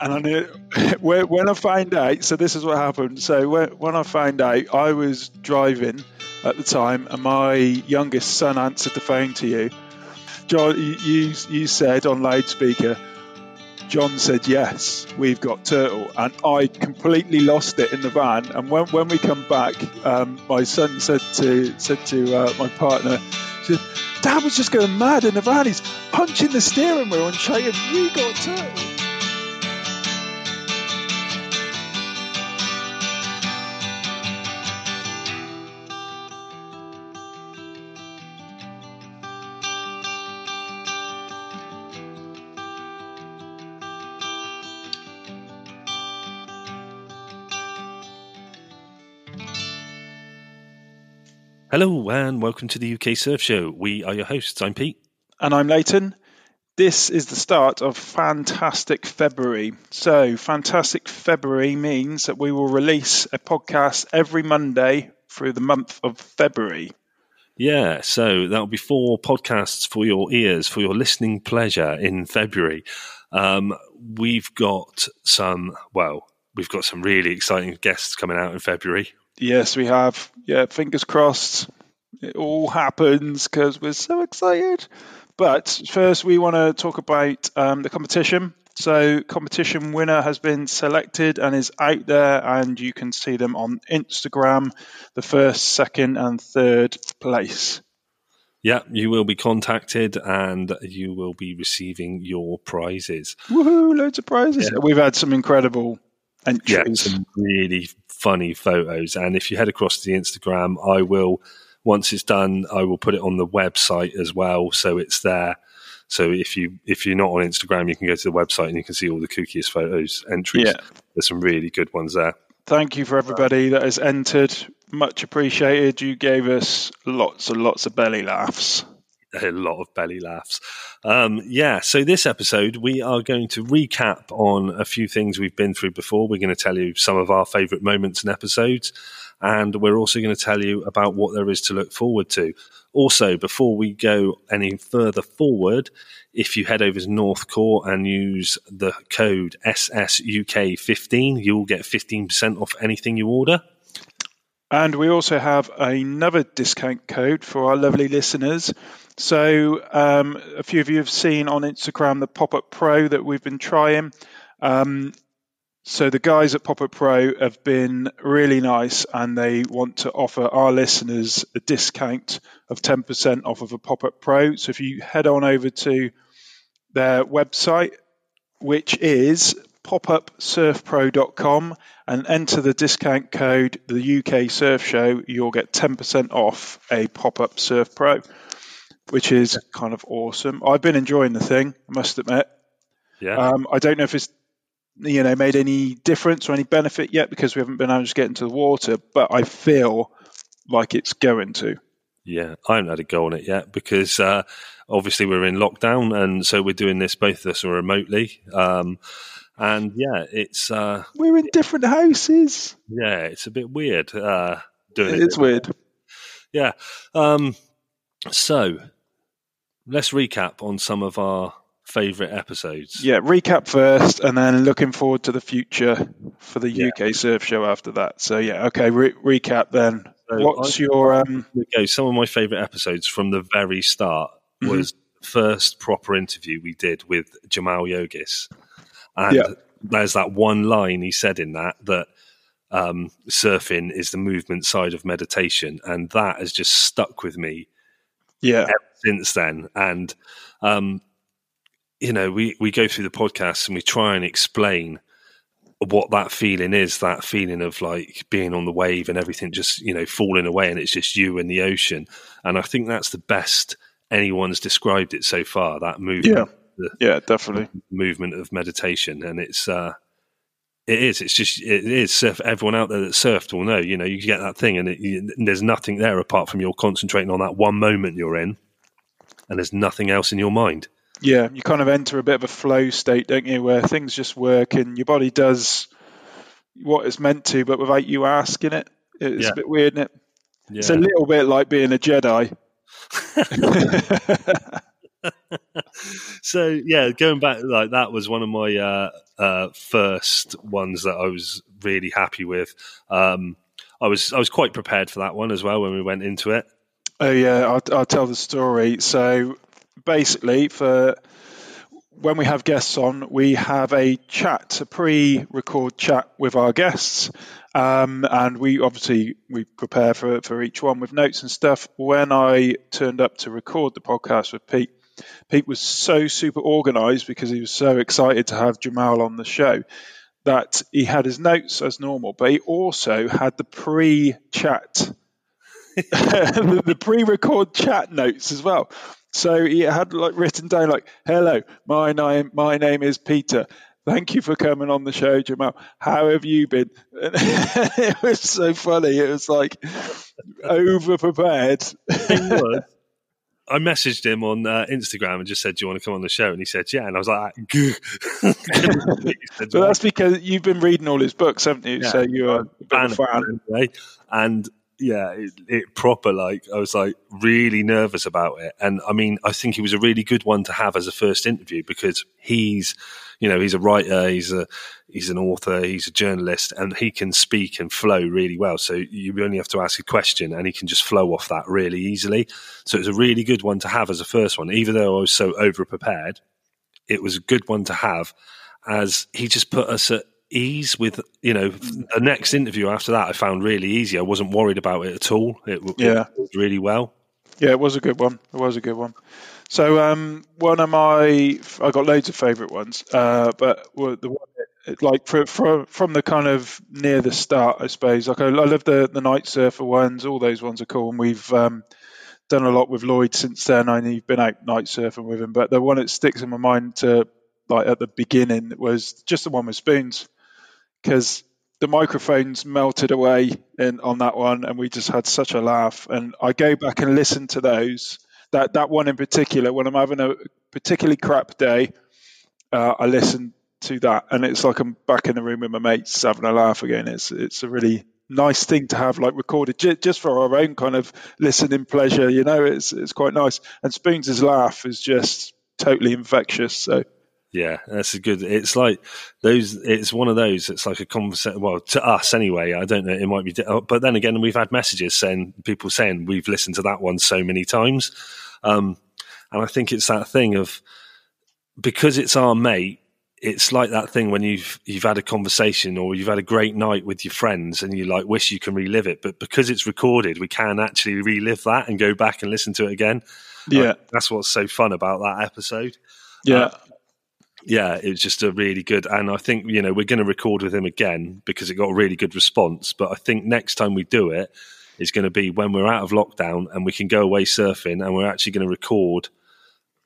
and I knew when I find out. So this is what happened. So when, I find out, I was driving at the time, and my youngest son answered the phone to you. John, you you, said on loudspeaker. John said yes, we've got turtle, and I completely lost it in the van. And when, when we come back, um, my son said to said to uh, my partner, said, "Dad was just going mad in the van. He's punching the steering wheel and shouting, we got turtle." Hello and welcome to the UK Surf Show. We are your hosts. I'm Pete. And I'm Leighton. This is the start of Fantastic February. So, Fantastic February means that we will release a podcast every Monday through the month of February. Yeah, so that'll be four podcasts for your ears, for your listening pleasure in February. Um, we've got some, well, we've got some really exciting guests coming out in February. Yes, we have. Yeah, fingers crossed. It all happens because we're so excited. But first, we want to talk about um, the competition. So, competition winner has been selected and is out there, and you can see them on Instagram, the first, second, and third place. Yeah, you will be contacted and you will be receiving your prizes. Woohoo! Loads of prizes. Yeah. We've had some incredible entries. Yeah, some really funny photos. And if you head across to the Instagram, I will once it's done, I will put it on the website as well, so it's there. So if you if you're not on Instagram, you can go to the website and you can see all the kookiest photos entries. Yeah. There's some really good ones there. Thank you for everybody that has entered. Much appreciated. You gave us lots and lots of belly laughs a lot of belly laughs. Um, yeah, so this episode, we are going to recap on a few things we've been through before. We're going to tell you some of our favourite moments and episodes, and we're also going to tell you about what there is to look forward to. Also, before we go any further forward, if you head over to Northcore and use the code SSUK15, you'll get 15% off anything you order. And we also have another discount code for our lovely listeners. So, um, a few of you have seen on Instagram the Pop Up Pro that we've been trying. Um, so, the guys at Pop Up Pro have been really nice and they want to offer our listeners a discount of 10% off of a Pop Up Pro. So, if you head on over to their website, which is popupsurfpro.com and enter the discount code the UK Surf Show, you'll get 10% off a Pop Up Surf Pro which is kind of awesome. I've been enjoying the thing, I must admit. Yeah. Um, I don't know if it's you know made any difference or any benefit yet because we haven't been able to get into the water, but I feel like it's going to. Yeah, I haven't had a go on it yet because uh, obviously we're in lockdown, and so we're doing this both of us are remotely. Um, and yeah, it's uh, we're in different houses. Yeah, it's a bit weird. Uh, doing it. It's weird. Yeah. Um, so let's recap on some of our favourite episodes. Yeah, recap first, and then looking forward to the future for the yeah. UK Surf Show after that. So yeah, okay, re- recap then. So What's I, your um? Okay, some of my favourite episodes from the very start mm-hmm. was first proper interview we did with Jaimal Yogis, and yeah. there's that one line he said in that that um, surfing is the movement side of meditation, and that has just stuck with me yeah since then and um you know we we go through the podcast and we try and explain what that feeling is that feeling of like being on the wave and everything just you know falling away and it's just you and the ocean and i think that's the best anyone's described it so far that movement yeah yeah definitely movement of meditation and it's uh it is. It's just it is. Surf. Everyone out there that surfed will know. You know, you get that thing, and, it, you, and there's nothing there apart from you're concentrating on that one moment you're in, and there's nothing else in your mind. Yeah, you kind of enter a bit of a flow state, don't you, where things just work and your body does what it's meant to, but without you asking it. It's yeah. a bit weird, isn't it? Yeah. It's a little bit like being a Jedi. so yeah, going back like that was one of my uh, uh, first ones that I was really happy with. Um, I was I was quite prepared for that one as well when we went into it. Oh yeah, I'll, I'll tell the story. So basically, for when we have guests on, we have a chat, a pre-record chat with our guests, um, and we obviously we prepare for for each one with notes and stuff. When I turned up to record the podcast with Pete, Pete was so super organised because he was so excited to have Jaimal on the show that he had his notes as normal, but he also had the pre-chat. the, the pre-record chat notes as well. So he had like written down like, "Hello, my name my name is Peter. Thank you for coming on the show, Jaimal. How have you been?" it was so funny. It was like over prepared. I messaged him on uh, Instagram and just said, "Do you want to come on the show?" And he said, "Yeah." And I was like, said, "Well, that's because you've been reading all his books, haven't you? Yeah, so you're a fan. And yeah, it, it, proper like I was like really nervous about it, and I mean I think he was a really good one to have as a first interview because he's, you know, he's a writer, he's a he's an author, he's a journalist, and he can speak and flow really well. So you only have to ask a question, and he can just flow off that really easily. So it was a really good one to have as a first one, even though I was so over prepared. It was a good one to have, as he just put us at ease with you know the next interview after that I found really easy. I wasn't worried about it at all. It, yeah. It really well. Yeah, it was a good one. It was a good one. So um, one of my I got loads of favourite ones, uh, but the one like for, for, from the kind of near the start, I suppose. Like I, I love the the night surfer ones. All those ones are cool, and we've um, done a lot with Lloyd since then. I know you've been out night surfing with him, but the one that sticks in my mind to like at the beginning was just the one with spoons because the microphones melted away in, on that one, and we just had such a laugh. And I go back and listen to those. That that one in particular, when I'm having a particularly crap day, uh, I listen to that, and it's like I'm back in the room with my mates having a laugh again. It's it's a really nice thing to have like recorded j- just for our own kind of listening pleasure. You know, it's it's quite nice. And Spoons' laugh is just totally infectious. So yeah, that's a good. It's like those. It's one of those. It's like a conversation. Well, to us anyway. I don't know. It might be, but then again, we've had messages saying people saying we've listened to that one so many times, um, and I think it's that thing of because it's our mate. It's like that thing when you've you've had a conversation or you've had a great night with your friends and you like wish you can relive it, but because it's recorded, we can actually relive that and go back and listen to it again. Yeah, that's what's so fun about that episode. Yeah. Uh, yeah, it was just a really good. And I think you know we're going to record with him again because it got a really good response. But I think next time we do it is going to be when we're out of lockdown and we can go away surfing, and we're actually going to record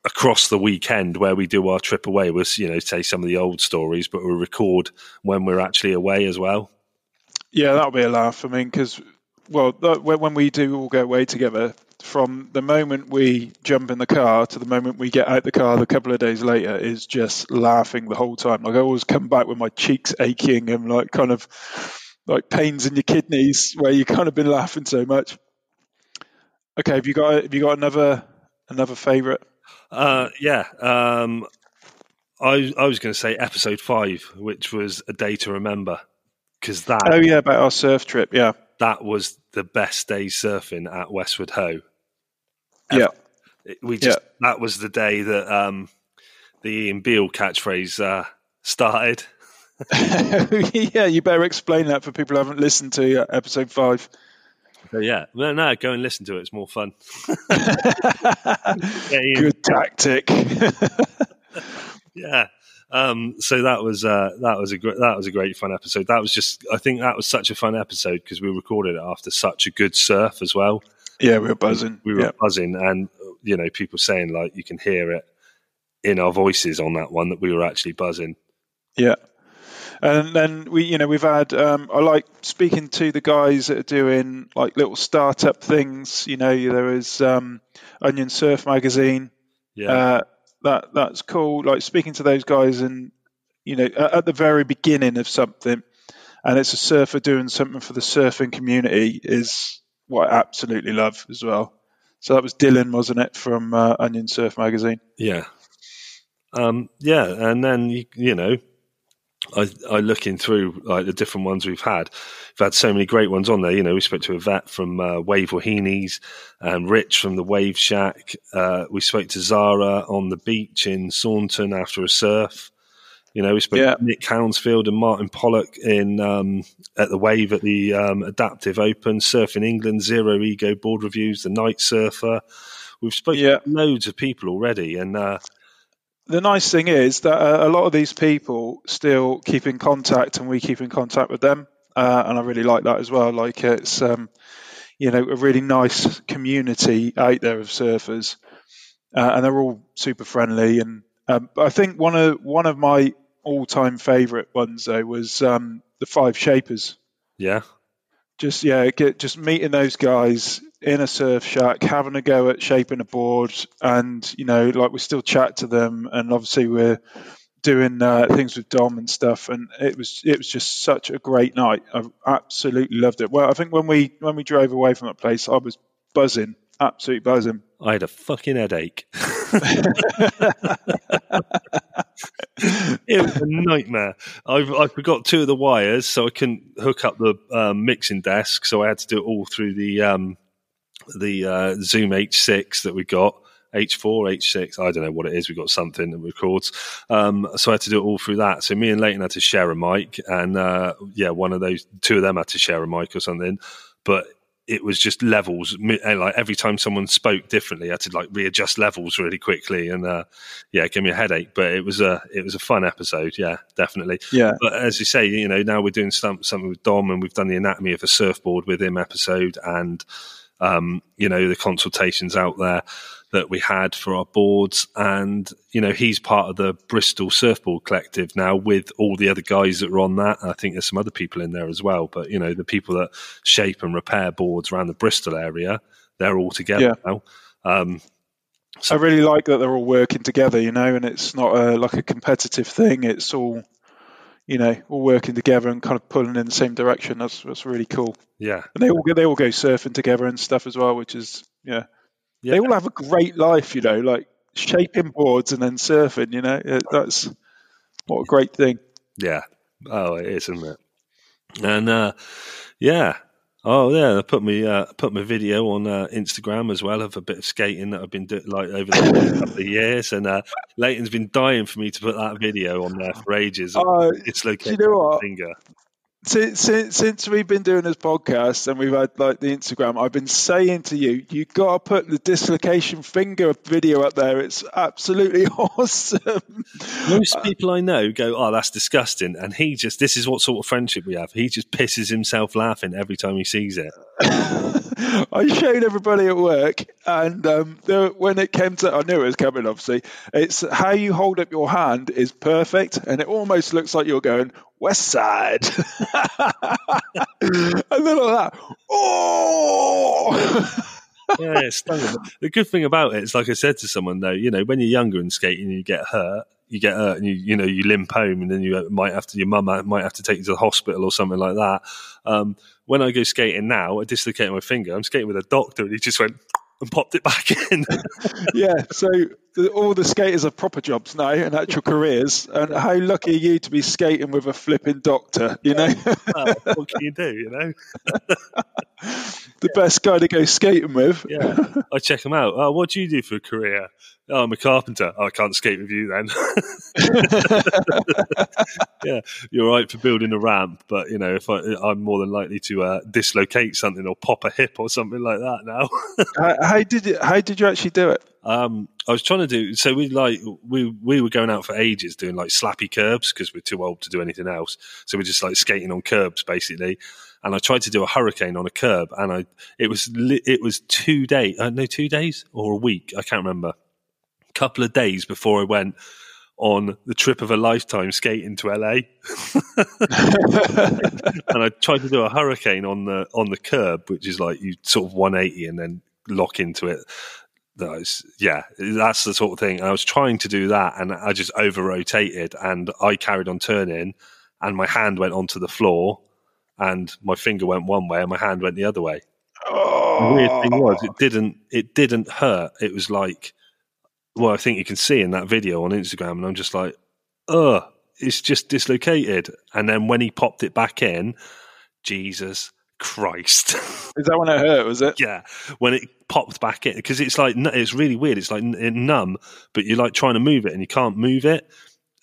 across the weekend where we do our trip away. We'll you know say some of the old stories, but we'll record when we're actually away as well. Yeah, that'll be a laugh. I mean, because well, when we do all go away together, from the moment we jump in the car to the moment we get out the car a couple of days later is just laughing the whole time. Like I always come back with my cheeks aching and like kind of like pains in your kidneys where you kind of been laughing so much. Okay, have you got have you got another another favorite? Uh, yeah, um, I I was going to say episode five, which was a day to remember, because that. Oh yeah, about our surf trip. Yeah, that was the best day surfing at Westward Ho yeah, we just yeah. that was the day that um, the Ian Beale catchphrase uh, started. yeah, you better explain that for people who haven't listened to uh, episode five. yeah, no, no, go and listen to it. It's more fun. yeah, Good tactic. yeah. Um, so that was uh, that was a great that was a great fun episode. That was just I think that was such a fun episode because we recorded it after such a good surf as well. Yeah, we were buzzing. We were yeah. buzzing, and you know, people saying like you can hear it in our voices on that one that we were actually buzzing. Yeah. And then we, you know, we've had. Um, I like speaking to the guys that are doing like little startup things. You know, there was um, Onion Surf magazine. Yeah, uh, that that's cool. Like speaking to those guys, and you know, at the very beginning of something, and it's a surfer doing something for the surfing community is what I absolutely love as well. So that was Dylan, wasn't it, from uh, Onion Surf magazine? Yeah. Um, yeah, and then you, you know, I, I looking through like the different ones we've had. We've had so many great ones on there. You know, we spoke to a vet from uh, Wave Wahinis and Rich from the Wave Shack. Uh, we spoke to Zara on the beach in Saunton after a surf. You know, we spoke Yeah. to Nick Hounsfield and Martin Pollock in um, at the Wave at the um, Adaptive Open, Surfing England, Zero Ego board reviews, the Night Surfer. We've spoken Yeah. to loads of people already, and uh, the nice thing is that uh, a lot of these people still keep in contact and we keep in contact with them uh, and i really like that as well. Like it's um, you know a really nice community out there of surfers uh, and they're all super friendly. And um, i think one of one of my all-time favorite ones though was um, the five shapers. Yeah, just yeah, get just meeting those guys in a surf shack, having a go at shaping a board, and you know, like we still chat to them, and obviously we're doing uh, things with Dom and stuff, and it was it was just such a great night. I absolutely loved it. Well, I think when we when we drove away from that place, I was buzzing, absolutely buzzing. I had a fucking headache. it was a nightmare. I've, I forgot two of the wires, so I couldn't hook up the um, mixing desk. So I had to do it all through the um, the uh, Zoom H6 that we got. H4, H6, I don't know what it is. We've got something that records. Um, so I had to do it all through that. So me and Leighton had to share a mic, and uh, yeah, one of those, two of them had to share a mic or something. But it was just levels. And, Like every time someone spoke differently, I had to like readjust levels really quickly, and uh, yeah, it gave me a headache. But it was a it was a fun episode. Yeah, definitely. Yeah, But as you say, you know, now we're doing some, something with Dom, and we've done the anatomy of a surfboard with him episode, and um, you know the consultations out there that we had for our boards, and you know he's part of the Bristol Surfboard Collective now with all the other guys that are on that. I think there's some other people in there as well, but you know the people that shape and repair boards around the Bristol area, they're all together Yeah. now. Um, I really like that they're all working together, you know, and it's not a, like a competitive thing. It's all, you know, all working together and kind of pulling in the same direction. That's that's really cool. yeah, And they all go, they all go surfing together and stuff as well, which is yeah. Yeah. They all have a great life, you know, like shaping boards and then surfing. You know, that's what a great thing. Yeah. Oh, it is, isn't it? And uh, yeah. Oh yeah, I put me uh, put my video on uh, Instagram as well of a bit of skating that I've been doing like over the couple of years, and uh, Leighton's been dying for me to put that video on there for ages. Uh, it's do you located know what? finger. Since, since since we've been doing this podcast and we've had like the Instagram, I've been saying to you, you got to put the dislocation finger video up there. It's absolutely awesome. Most people I know go, "Oh, that's disgusting," and he just this is what sort of friendship we have. He just pisses himself laughing every time he sees it. I showed everybody at work, and um, when it came to, I knew it was coming. Obviously, it's how you hold up your hand is perfect, and it almost looks like you're going west side, and then like that. Oh, yeah, it's. The good thing about it is, like I said to someone though, you know, when you're younger and skating, you get hurt. You get hurt, and you you know you limp home, and then you might have to your mum might have to take you to the hospital or something like that. Um, when I go skating now, I dislocate my finger. I'm skating with a doctor, and he just went and popped it back in. yeah. So the, all the skaters have proper jobs now and actual careers, and how lucky are you to be skating with a flipping doctor? You know, Well, what can you do? You know. the best guy to go skating with. Yeah, I check him out. Oh, what do you do for a career? Oh, I'm a carpenter. Oh, I can't skate with you then. yeah, you're right for building a ramp, but you know, if I, I'm more than likely to uh, dislocate something or pop a hip or something like that now. how, how did it? How did you actually do it? Um, I was trying to do so. We like we we were going out for ages doing like slappy curbs because we're too old to do anything else. So we're just like skating on curbs basically. And I tried to do a hurricane on a curb, and I it was it was two days, uh, no, two days or a week, I can't remember. A couple of days before I went on the trip of a lifetime skating to LA, and I tried to do a hurricane on the on the curb, which is like you sort of 180 and then lock into it. Was, yeah, that's the sort of thing. And I was trying to do that, and I just over rotated, and I carried on turning, and my hand went onto the floor, and my finger went one way, and my hand went the other way. Oh, the weird thing was it didn't it didn't hurt. It was like well, I think you can see in that video on Instagram, and I'm just like, ugh, it's just dislocated. And then when he popped it back in, Jesus Christ. Is that when it hurt? Was it? yeah, when it popped back in, because it's like it's really weird. It's like numb, but you're like trying to move it and you can't move it.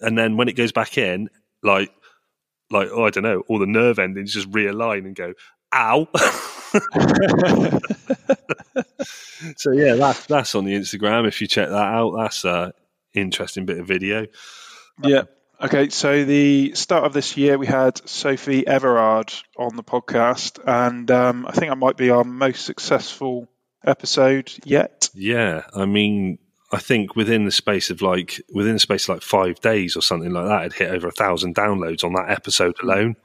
And then when it goes back in, like, like oh, I don't know, all the nerve endings just realign and go, ow. so yeah, that's that's on the Instagram. If you check that out, that's a interesting bit of video. Yeah. Okay, so the start of this year, we had Sophie Everard on the podcast, and um, I think that might be our most successful episode yet. Yeah, I mean, I think within the space of like within the space of like five days or something like that, it hit over a thousand downloads on that episode alone.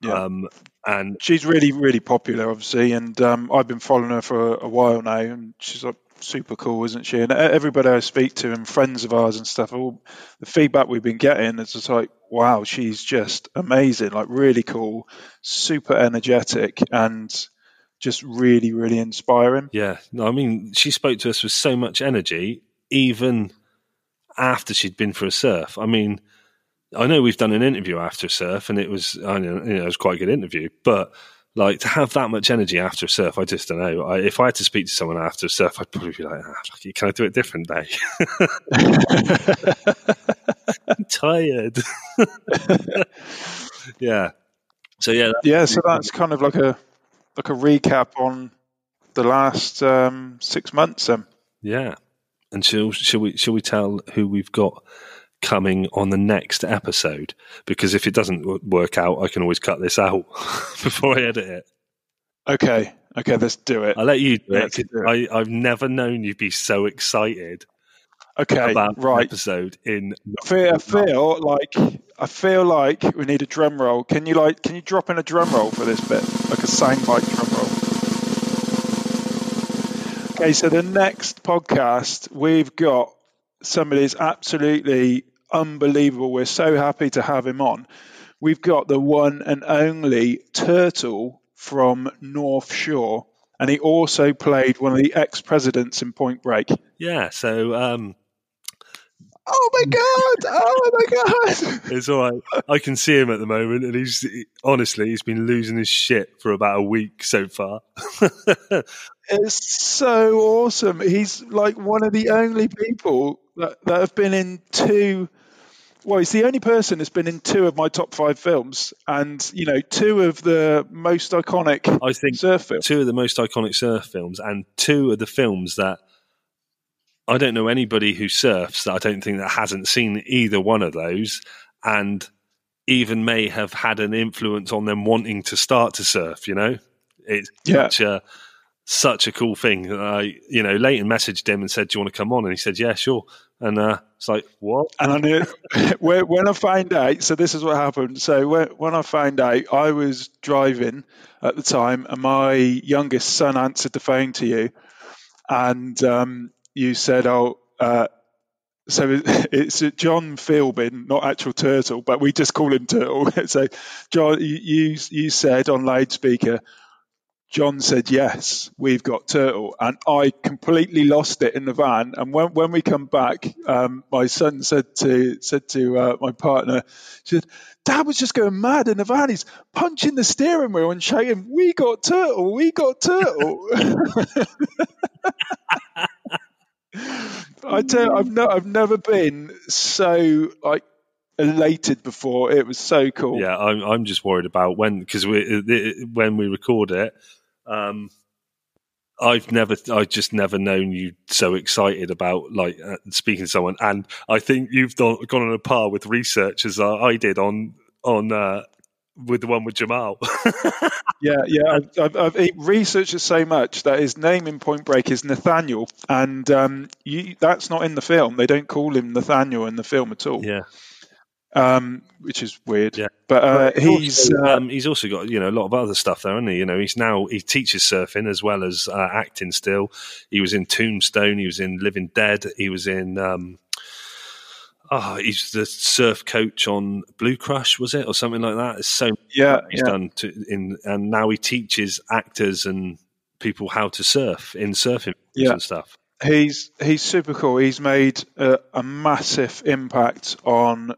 Yeah. Um, and she's really, really popular, obviously, and um, I've been following her for a while now, and she's like super cool, isn't she? And everybody I speak to and friends of ours and stuff, all the feedback we've been getting is just like, wow, she's just amazing, like really cool, super energetic, and just really, really inspiring. Yeah, no, I mean, she spoke to us with so much energy, even after she'd been for a surf. I mean, I know we've done an interview after a surf, and it was, I know, you know, it was quite a good interview, but like to have that much energy after a surf, I just don't know. I, if I had to speak to someone after a surf, I'd probably be like, ah, "Can I do it different day?" I'm tired. yeah. So yeah. Yeah. So that's kind of like a like a recap on the last um, six months. Then. Yeah. And shall shall we shall we tell who we've got coming on the next episode because if it doesn't work out, I can always cut this out before I edit it. Okay, okay, let's do it. I'll let you do it. I, I've never known you be so excited. Okay, about right. episode in. I feel, I feel like I feel like we need a drum roll. Can you like? Can you drop in a drum roll for this bit, like a soundbite drum roll? Okay, so the next podcast we've got somebody who's absolutely unbelievable. We're so happy to have him on. We've got the one and only Turtle from North Shore, and he also played one of the ex presidents in Point Break. Yeah, so. Um, oh my god! Oh my god! it's all right. I can see him at the moment, and he's honestly he's been losing his shit for about a week so far. it's so awesome. He's like one of the only people that, that have been in two well, he's the only person that's been in two of my top five films, and you know, two of the most iconic. I think surf films. two of the most iconic surf films, and two of the films that I don't know anybody who surfs that I don't think that hasn't seen either one of those, and even may have had an influence on them wanting to start to surf. You know, it's yeah. such a such a cool thing. I, you know, Leighton messaged him and said, "Do you want to come on?" And he said, "Yeah, sure." And uh, it's like, what? And I knew when I find out. So this is what happened. So when, I found out, I was driving at the time, and my youngest son answered the phone to you, and um, you said, "Oh." Uh, so it's John Philbin, not actual Turtle, but we just call him Turtle. so, John, you you said on loudspeaker, John said, Yes, we've got turtle. And I completely lost it in the van. And when, when we come back, um, my son said to said to uh, my partner, she said, Dad was just going mad in the van. He's punching the steering wheel and shouting, We got turtle, we got turtle. I tell I've no, I've never been so like elated before. It was so cool. Yeah, I'm I'm just worried about when because we when we record it, um, I've never, I've just never known you so excited about like uh, speaking to someone, and I think you've done, gone on a par with research as uh, I did on on uh, with the one with Jaimal. yeah, yeah, I've, I've, I've, researched so much that his name in Point Break is Nathaniel, and um, you, that's not in the film. They don't call him Nathaniel in the film at all. Yeah, um, which is weird. Yeah. But uh, he's also, um, he's also got you know a lot of other stuff there, hasn't he? You know, he's now he teaches surfing as well as uh, acting. Still, he was in Tombstone, he was in Living Dead, he was in. Um, oh, he's the surf coach on Blue Crush, was it, or something like that? It's so yeah, he's yeah. done to, in, and now he teaches actors and people how to surf in surfing Yeah. and stuff. He's he's super cool. He's made a, a massive impact on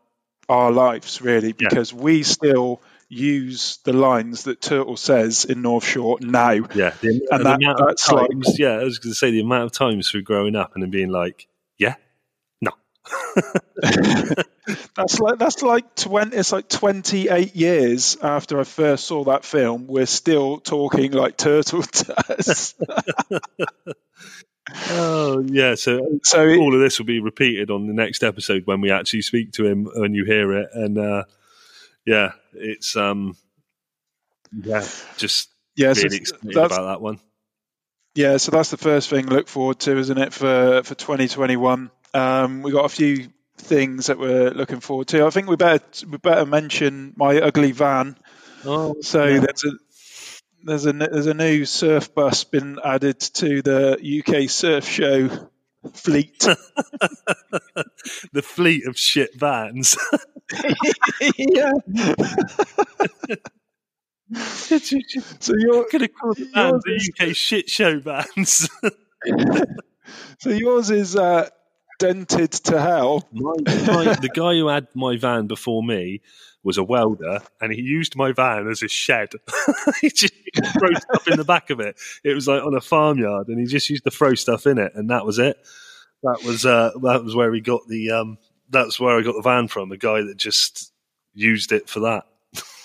our lives, really, Yeah. because we still use the lines that Turtle says in North Shore now. Yeah, the, And that- that's like- yeah, I was going to say the amount of times through growing up and then being like, yeah, no, That's like that's like twenty. It's like twenty eight years after I first saw that film. We're still talking like Turtle does. oh yeah. So so it- all of this will be repeated on the next episode when we actually speak to him when you hear it, and uh, yeah, it's um, yeah, just yeah, so really excited that's, about that one. yeah. So that's the first thing to look forward to, isn't it, for for twenty twenty one? Um, we got a few things that we're looking forward to. I think we better we better mention my ugly van. Oh, So yeah. there's a there's a there's a new surf bus been added to the UK surf show fleet. the fleet of shit vans. yeah. so you're Could have called the vans the UK shit show vans. so yours is uh, dented to hell. my, my, the guy who had my van before me was a welder, and he used my van as a shed. he just throw stuff in the back of it. It was like on a farmyard, and he just used to throw stuff in it, and that was it. That was uh, that was where he got the um, that's where I got the van from. A guy that just used it for that.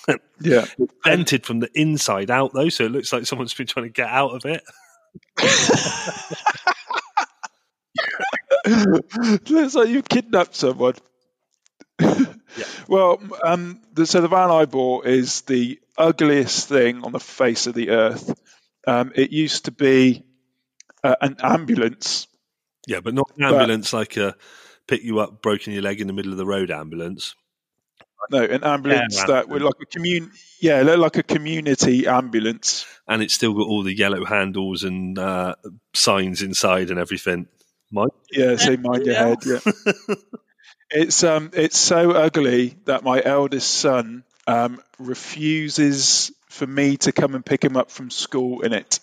Yeah. It's dented from the inside out though, so it looks like someone's been trying to get out of it. Looks like you've kidnapped someone. Well, um, the, so the van I bought is the ugliest thing on the face of the earth. Um, it used to be uh, an ambulance. Yeah, but not an ambulance like a pick you up, broken your leg in the middle of the road ambulance. No, an ambulance Yeah, that would like a commun. Yeah, like a community ambulance. and it's still got all the yellow handles and uh, signs inside and everything. Mike, Yeah, say mind your head. Yeah, it's um, it's so ugly that my eldest son um refuses for me to come and pick him up from school in it.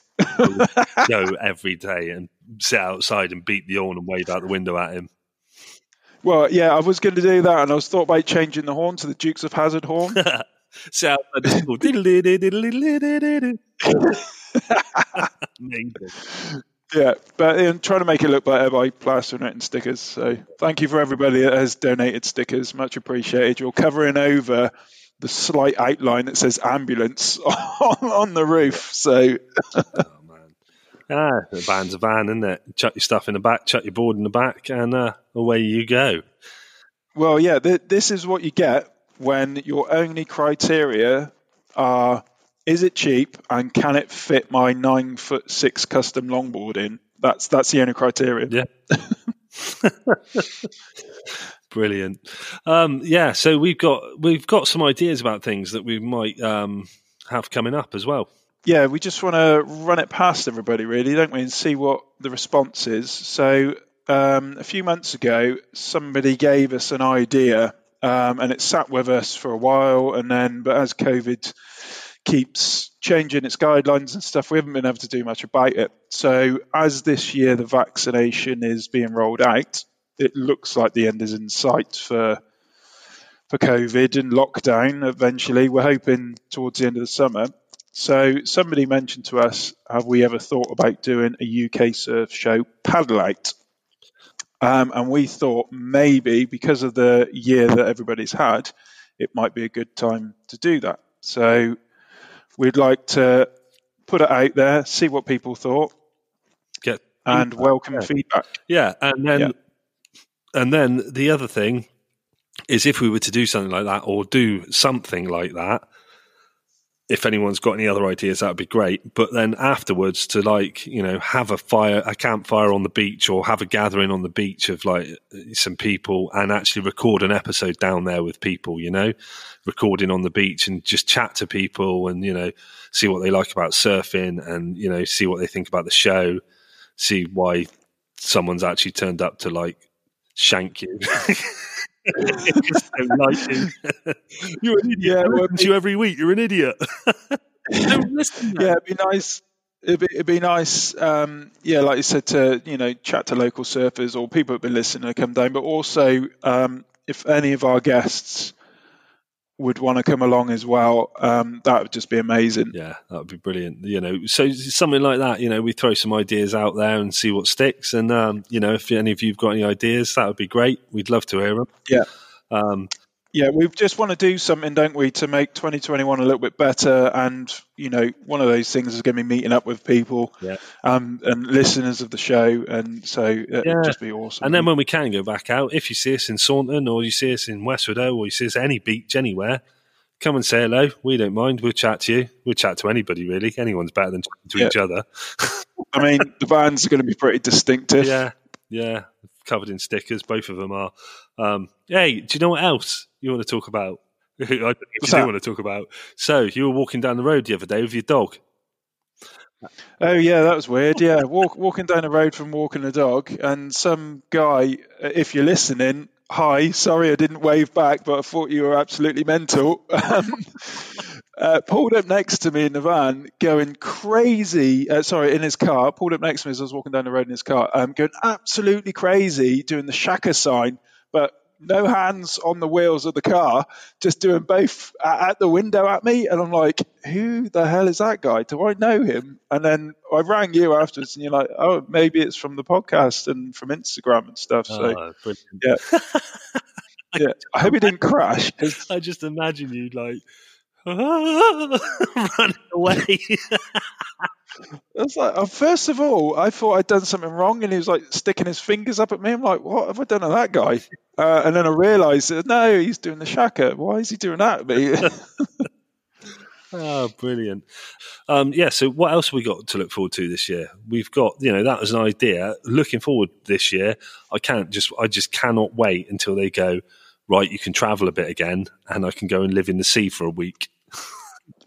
go every day and sit outside and beat the horn and wave out the window at him. Well, yeah, I was going to do that, and I was thought about changing the horn to the Dukes of Hazzard horn. Amazing. Yeah, but I'm trying to make it look better by plastering it in stickers. So thank you for everybody that has donated stickers, much appreciated. You're covering over the slight outline that says ambulance on, on the roof. So Oh, man. Ah, the van's a van, isn't it? Chuck your stuff in the back, chuck your board in the back, and uh, away you go. Well, yeah, th- this is what you get when your only criteria are is it cheap and can it fit my nine foot six custom longboard in? That's that's the only criteria. Yeah. Brilliant. Um, yeah, so we've got we've got some ideas about things that we might um, have coming up as well. Yeah, we just want to run it past everybody, really, don't we, and see what the response is. So, um, a few months ago, somebody gave us an idea, um, and it sat with us for a while, and then, but as COVID keeps changing its guidelines and stuff, we haven't been able to do much about it. So, as this year the vaccination is being rolled out, it looks like the end is in sight for for COVID and lockdown. Eventually, we're hoping towards the end of the summer. So somebody mentioned to us, have we ever thought about doing a UK surf show paddle out? Um, and we thought maybe because of the year that everybody's had, it might be a good time to do that. So we'd like to put it out there, see what people thought, Get and welcome yeah. feedback. yeah, and then Yeah. and then the other thing is if we were to do something like that or do something like that, if anyone's got any other ideas, that would be great. But then afterwards, to like you know have a fire, a campfire on the beach, or have a gathering on the beach of like some people, and actually record an episode down there with people. You know, recording on the beach and just chat to people, and you know, see what they like about surfing, and you know, see what they think about the show, see why someone's actually turned up to like shank you. Just don't you. You're an idiot. Yeah, I well, listen to you every week. You're an idiot. don't. Yeah, it'd be nice. it'd be, it'd be nice, um, yeah, like you said, to you know chat to local surfers or people who've been listening to come down, but also um, if any of our guests would want to come along as well, um, that would just be amazing. Yeah, that would be brilliant. You know, so something like that. You know, we throw some ideas out there and see what sticks. And um, you know, if any of you've got any ideas, that would be great. We'd love to hear them. Yeah. Um, yeah, we just want to do something, don't we, to make 2021 a little bit better. And you know, one of those things is going to be meeting up with people yeah. um, and listeners of the show, and so it'd yeah. just be awesome. And then when we can go back out, if you see us in Saunton or you see us in Westwood or you see us any beach anywhere, come and say hello. We don't mind. We'll chat to you. We'll chat to anybody really. Anyone's better than to yeah. each other. I mean, the van's are going to be pretty distinctive. Yeah, yeah, covered in stickers. Both of them are. Um, hey, do you know what else? you want to talk about? I do want to talk about. So you were walking down the road the other day with your dog. Oh yeah, that was weird. Yeah, Walk, walking down the road from walking the dog, and some guy, if you're listening, hi, sorry I didn't wave back, but I thought you were absolutely mental. Um, uh, pulled up next to me in the van, going crazy. Uh, sorry, in his car. Pulled up next to me as I was walking down the road in his car, um, going absolutely crazy, doing the shaka sign, but no hands on the wheels of the car, just doing both at the window at me. And I'm like, who the hell is that guy? Do I know him? And then I rang you afterwards, and you're like, oh, maybe it's from the podcast and from Instagram and stuff. So, oh, yeah. yeah. I hope he didn't crash. I just imagine you like running away. It's like, oh, first of all, I thought I'd done something wrong, and he was like sticking his fingers up at me. I'm like, what have I done to that guy? Uh, and then I realised, no, he's doing the shaka. Why is he doing that at me? oh, brilliant. Um, yeah, so what else have we got to look forward to this year? We've got, you know, that was an idea. Looking forward this year, I can't just, I just cannot wait until they go, right, you can travel a bit again, and I can go and live in the sea for a week.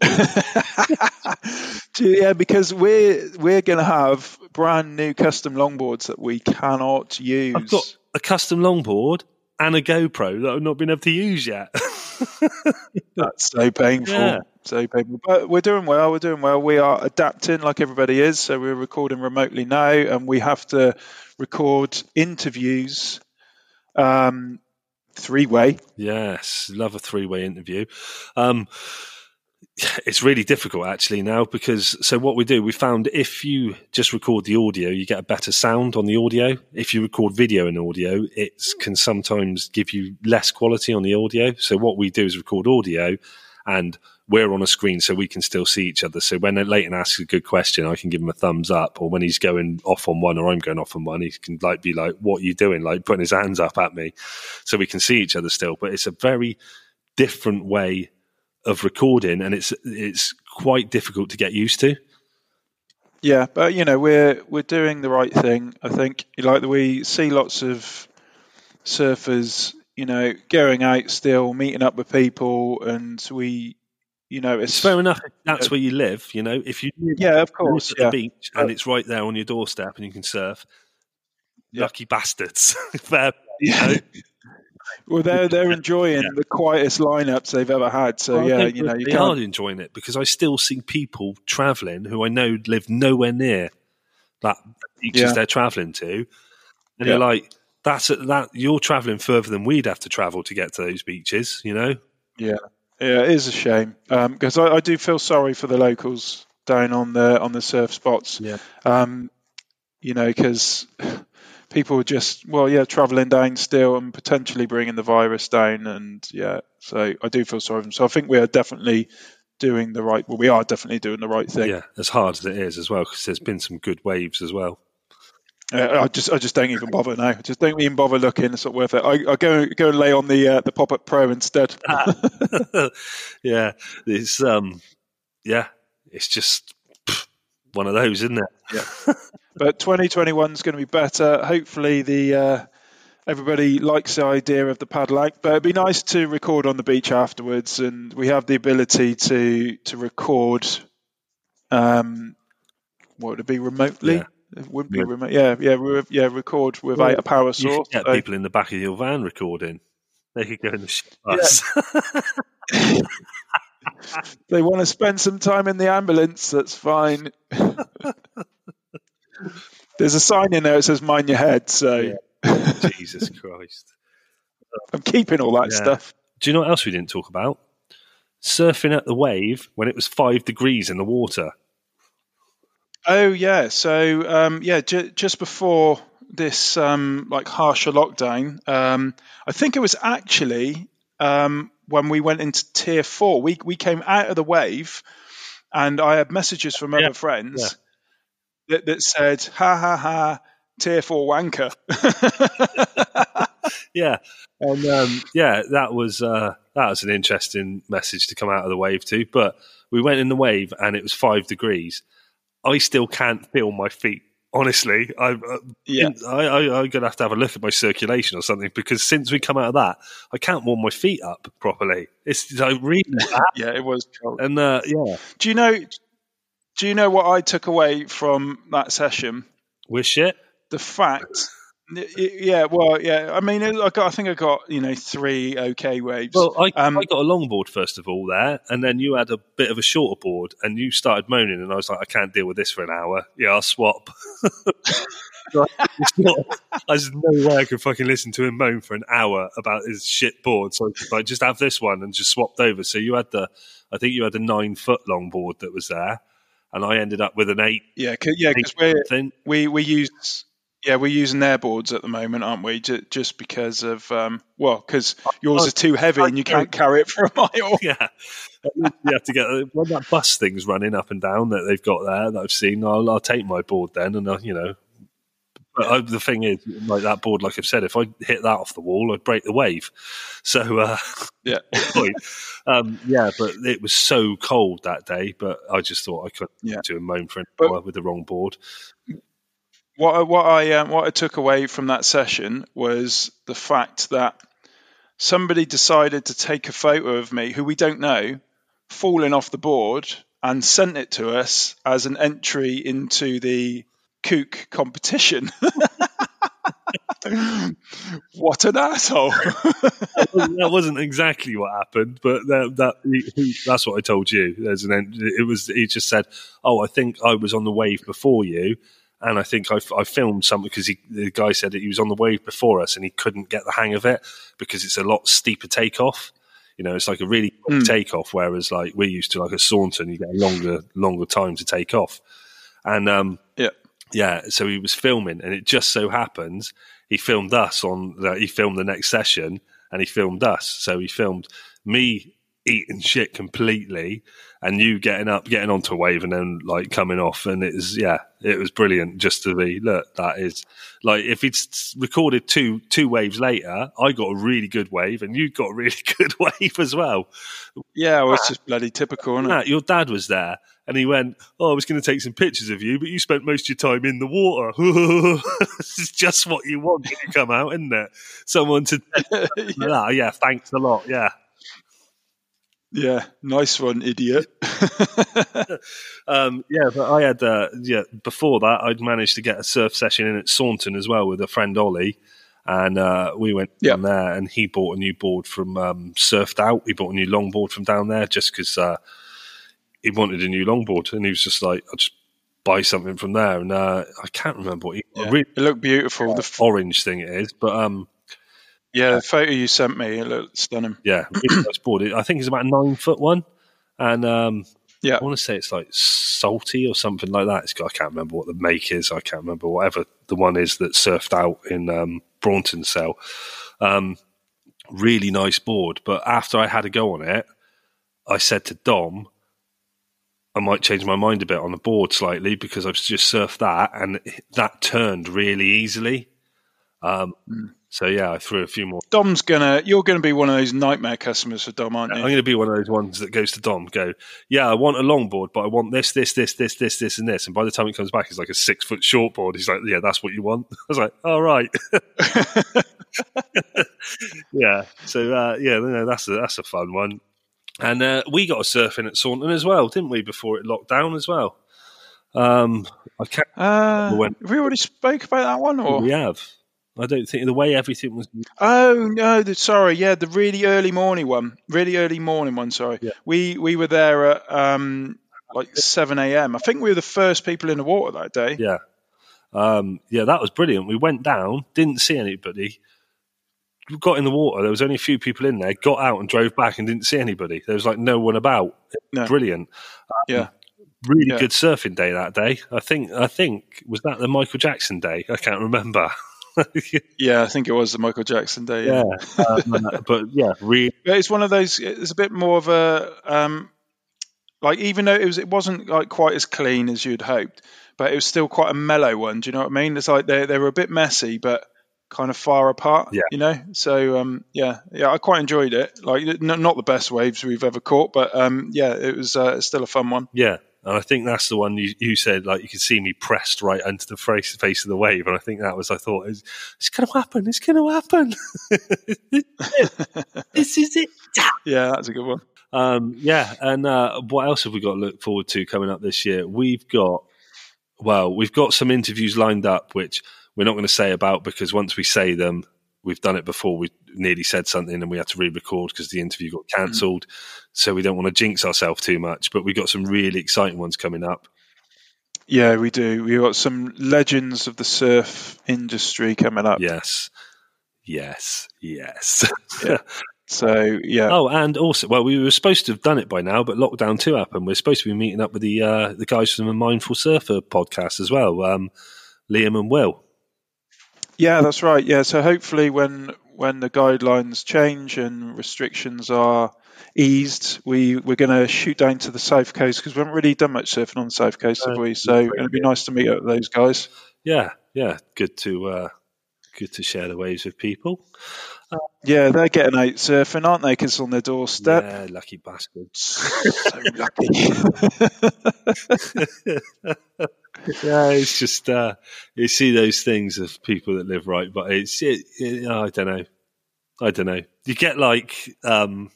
yeah, because we're we're going to have brand new custom longboards that we cannot use. I've got a custom longboard and a GoPro that I've not been able to use yet. That's so painful. Yeah. So painful. But we're doing well. We're doing well. We are adapting like everybody is. So we're recording remotely now, and we have to record interviews um, three way. Yes, love a three way interview. Um, it's really difficult actually now because so what we do we found if you just record the audio you get a better sound on the audio if you record video and audio it can sometimes give you less quality on the audio so what we do is record audio and we're on a screen so we can still see each other so when Leighton asks a good question I can give him a thumbs up or when he's going off on one or I'm going off on one he can like be like what are you doing like putting his hands up at me so we can see each other still but it's a very different way of recording, and it's it's quite difficult to get used to. Yeah, but you know we're we're doing the right thing. I think like we see lots of surfers, you know, going out still, meeting up with people, and we, you know, it's, it's fair enough. That's where you live, you know. If you yeah, of course, yeah. the beach and it's right there on your doorstep, and you can surf. Yeah. Lucky bastards. fair. Yeah. Well, they're they're enjoying yeah. the quietest lineups they've ever had. So well, yeah, you know, you they can't... are enjoying it because I still see people travelling who I know live nowhere near that beaches yeah. they're travelling to, and you're like, that's that you're travelling further than we'd have to travel to get to those beaches. You know? Yeah, yeah, it is a shame because um, I, I, do feel sorry for the locals down on the on the surf spots. Yeah. Um, you know, because people are just well, yeah, travelling down still and potentially bringing the virus down, and yeah, so I do feel sorry for them. So I think we are definitely doing the right. Well, we are definitely doing the right thing. Yeah, as hard as it is as well, because there's been some good waves as well. Uh, I just, I just don't even bother now. Just don't even bother looking. It's not worth it. I, I go, go and lay on the uh, the pop up pro instead. yeah, it's um, yeah, it's just one of those, isn't it? Yeah. but 2021 is going to be better. Hopefully, the uh, everybody likes the idea of the paddle out, but it'd be nice to record on the beach afterwards, and we have the ability to to record. Um, what would it be remotely? Yeah. It wouldn't be yeah. remote. Yeah, yeah, yeah. Record without well, a power source. You get so. people in the back of your van recording. They could go in the bus. Yeah. they want to spend some time in the ambulance. That's fine. There's a sign in there that says "Mind your head," so Jesus Christ. I'm keeping all that Yeah. stuff. Do you know what else we didn't talk about? Surfing at the wave when it was five degrees in the water. Oh yeah, so um, yeah, ju- just before this um, like harsher lockdown, um, I think it was actually um, when we went into tier four. We we came out of the wave, and I had messages from other Yeah, friends that, that said, "Ha ha ha, tier four wanker." Yeah, and um, yeah, that was uh, that was an interesting message to come out of the wave too. But we went in the wave and it was five degrees. I still can't feel my feet. Honestly, I, uh, yeah, I, I, I'm gonna have to have a look at my circulation or something because since we come out of that, I can't warm my feet up properly. It's I really yeah, it was cold. And uh, yeah, Do you know? Do you know what I took away from that session? we're shit. the fact yeah well yeah i mean i got i think i got you know three okay waves Well, I, Um, I got a longboard first of all there, and then you had a bit of a shorter board, and you started moaning, and I was like, I can't deal with this for an hour. Yeah, I'll swap. Not- There's no way I could fucking listen to him moan for an hour about his shit board. So I like, just have this one and just swapped over. So you had the, I think you had a nine foot long board that was there, and I ended up with an eight. yeah 'cause- yeah because we we we use yeah we're using their boards at the moment aren't we Ju- just because of um well because yours are too heavy and you can't carry it for a mile Yeah, you have to get when that bus thing's running up and down that they've got there that I've seen. I'll, I'll take my board then, and I'll, you know. But I, the thing is, like that board, like I've said, if I hit that off the wall, I'd break the wave. So, uh, yeah um, yeah, but it was so cold that day. But I just thought I couldn't Yeah. do a moan for an But- hour with the wrong board. What I, what I um, what I took away from that session was the fact that somebody decided to take a photo of me who we don't know falling off the board and sent it to us as an entry into the kook competition. what an asshole! that wasn't exactly what happened, but that, that that's what I told you. There's an it was he just said, "Oh, I think I was on the wave before you." And I think I, I filmed something because the guy said that he was on the wave before us and he couldn't get the hang of it because it's a lot steeper takeoff. You know, it's like a really quick Mm. takeoff, whereas like we're used to like a Saunton, you get a longer longer time to take off. And um, yeah, yeah, so he was filming, and it just so happens he filmed us on. The, he filmed the next session, and he filmed us. So he filmed me eating shit completely, and you getting up, getting onto a wave, and then like coming off, and it was yeah, it was brilliant just to be look. That is like if he'd recorded two two waves later, I got a really good wave, and you got a really good wave as well. yeah, well, it's just bloody typical, isn't it? Matt, your dad was there, and he went, "Oh, I was going to take some pictures of you, but you spent most of your time in the water. this is just what you want when you come out, isn't it? Someone to yeah. yeah. yeah, thanks a lot. Yeah, yeah, nice one, idiot. um, yeah. But I had uh, yeah. Before that, I'd managed to get a surf session in at Saunton as well with a friend Ollie. And uh, we went Yeah. down there, and he bought a new board from um, Surfed Out. He bought a new longboard from down there just because uh, he wanted a new longboard, and he was just like, "I'll just buy something from there." And uh, I can't remember what he Yeah. really It looked beautiful. The f- orange thing it is, but um, yeah, the photo you sent me, it looked stunning. yeah, really nice board. I think it's about a nine foot one, and um, Yeah. I want to say it's like salty or something like that. It's got, I can't remember what the make is. I can't remember whatever the one is that surfed out in um, Braunton Cell. Um, really nice board, but after I had a go on it, I said to Dom, I might change my mind a bit on the board slightly because I've just surfed that and that turned really easily. Um, So yeah, I threw a few more. Dom's gonna, you're gonna be one of those nightmare customers for Dom, aren't you? I'm going to be one of those ones that goes to Dom, go, yeah, I want a longboard, but I want this, this, this, this, this, this, and this. And by the time it comes back, it's like a six foot short board. He's like, yeah, that's what you want. I was like, all right. yeah. So, uh, yeah, no, that's a, that's a fun one. And uh, we got a surfing at Saunton as well, didn't we, before it locked down as well? Um, I can't Uh, When- have we already spoke about that one, or we have. I don't think the way everything was. Oh no, the, sorry, yeah, the really early morning one, really early morning one. Sorry, Yeah. we we were there at um, like seven a.m. I think we were the first people in the water that day. Yeah, um, yeah, that was brilliant. We went down, didn't see anybody. We got in the water. There was only a few people in there. Got out and drove back and didn't see anybody. There was like no one about. No. Brilliant. Yeah, Really Yeah. good surfing day that day. I think. I think was that the Michael Jackson day. I can't remember. yeah, I think it was the Michael Jackson day. yeah, um, but yeah, really. It's one of those. It's a bit more of a um, like even though it was, it wasn't like quite as clean as you'd hoped, but it was still quite a mellow one. Do you know what I mean? It's like they they were a bit messy, but kind of far apart. Yeah. You know. So um, yeah, yeah, I quite enjoyed it. Like n- not the best waves we've ever caught, but um, yeah, it was uh, still a fun one. Yeah, and I think that's the one you, you said. Like you could see me pressed right into the face, face of the wave, and I think that was. I thought it's, it's going to happen. It's going to happen. this is it. Yeah, that's a good one. Um, yeah, and uh, what else have we got to look forward to coming up this year? We've got, well, we've got some interviews lined up, which we're not going to say about because once we say them, we've done it before. We nearly said something and we had to re-record because the interview got cancelled. So we don't want to jinx ourselves too much. But we've got some really exciting ones coming up. Yeah, we do. We've got some legends of the surf industry coming up. Yes, yes, yes. Yeah. So yeah, Oh, and also, well, we were supposed to have done it by now, but lockdown two happened. We're supposed to be meeting up with the uh, the guys from the Mindful Surfer podcast as well, um, Liam and Will. Yeah, that's right. Yeah, so hopefully when when the guidelines change and restrictions are eased, we we're going to shoot down to the south coast because we haven't really done much surfing on the south coast, have we? So it'd be nice to meet up with those guys. Yeah, yeah, good to uh, good to share the waves with people. Yeah, they're getting out surfing, aren't they? Because on their doorstep. Yeah, lucky bastards. so lucky. yeah, it's just uh, you see those things of people that live right, but it's it, it, I don't know, I don't know. You get like um,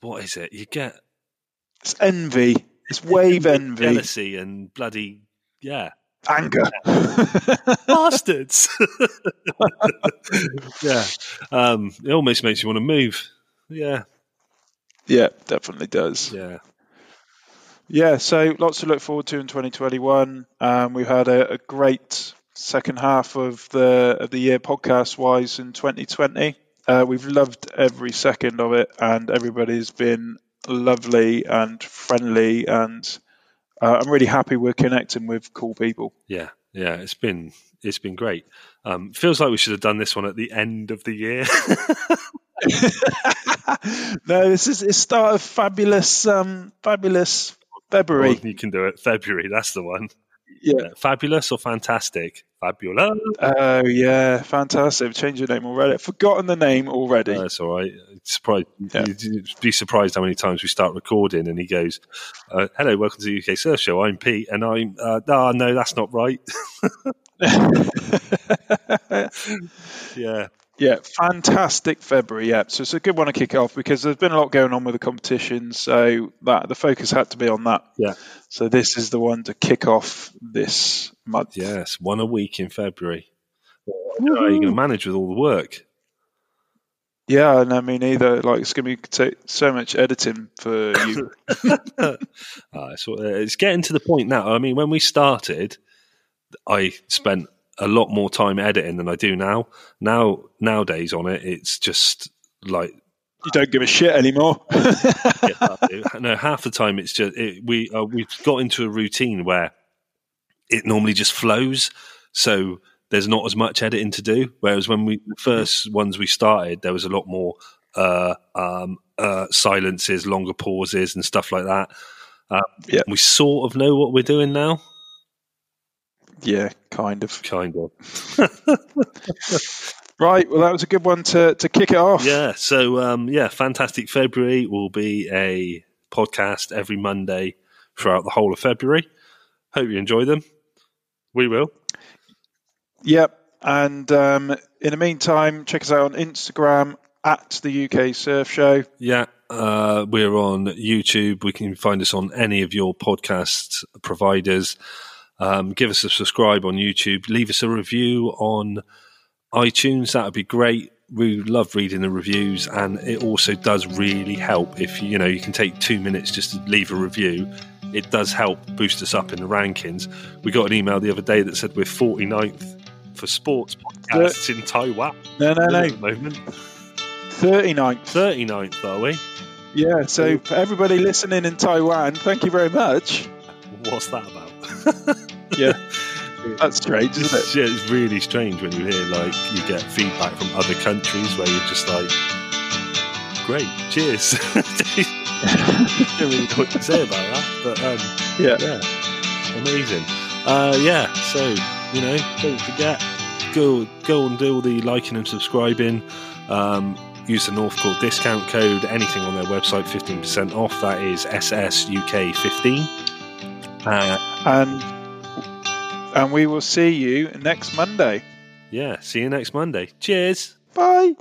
what is it? You get it's envy. It's wave envy, jealousy and bloody yeah anger. bastards. yeah, um, it almost makes you want to move. Yeah, yeah, definitely does. yeah, Yeah, so lots to look forward to in 2021. Um, we've had a, a great second half of the of the year podcast wise in 2020. Uh, we've loved every second of it, and everybody's been lovely and friendly, and uh, I'm really happy we're connecting with cool people. yeah, yeah. It's been it's been great. Um, feels like we should have done this one at the end of the year. no, this is the start of fabulous, um, fabulous February. you can do it. February, that's the one. Yeah. Yeah, Fabulous or fantastic? Fabulous. Oh yeah, fantastic! Change your name already. I've forgotten the name already. That's all right. Surprised. Yeah. You'd you'd be surprised how many times we start recording and he goes, uh, "Hello, welcome to the UK Surf Show. I'm Pete, and I'm." Uh, oh, no, that's not right. yeah, Yeah, fantastic February. Yeah, so it's a good one to kick off because there's been a lot going on with the competition, so that the focus had to be on that. Yeah. So this is the one to kick off this month. yes, one a week in February. How are you going to manage with all the work? Yeah, and I mean either like it's going to be take so much editing for you. Uh, so, uh, it's getting to the point now. I mean, when we started, I spent a lot more time editing than I do now. Now, nowadays on it, it's just like you don't give a shit anymore. no. Half the time, it's just it, we uh, we've got into a routine where it normally just flows. So there's not as much editing to do. Whereas when we the first ones we started, there was a lot more uh, um, uh, silences, longer pauses, and stuff like that. Um, Yeah. we sort of know what we're doing now, yeah, kind of. kind of. Right. Well, that was a good one to to kick it off. Yeah. So um, yeah, fantastic. February will be a podcast every Monday throughout the whole of February. Hope you enjoy them. We will. Yep. And um, in the meantime, check us out on Instagram at the UK Surf Show. Yeah, uh, we're on YouTube. We can find us on any of your podcast providers. Um, give us a subscribe on YouTube. Leave us a review on iTunes, that would be great. We love reading the reviews, and it also does really help if you know you can take two minutes just to leave a review. It does help boost us up in the rankings. We got an email the other day that said we're 49th for sports podcasts in Taiwan. No, no, no. At the moment. 39th. 39th, are we? Yeah, so for everybody listening in Taiwan, thank you very much. What's that about? Yeah. That's strange, isn't it? Yeah, it's really strange when you hear like you get feedback from other countries where you're just like, great, cheers. don't really know what to say about that, but um, Yeah. yeah, amazing. Uh, yeah, so you know, don't forget, go go and do all the liking and subscribing. Um, use the Northcore discount code. Anything on their website, fifteen percent off. That is SSUK fifteen. And and we will see you next Monday. yeah, see you next Monday. Cheers. Bye.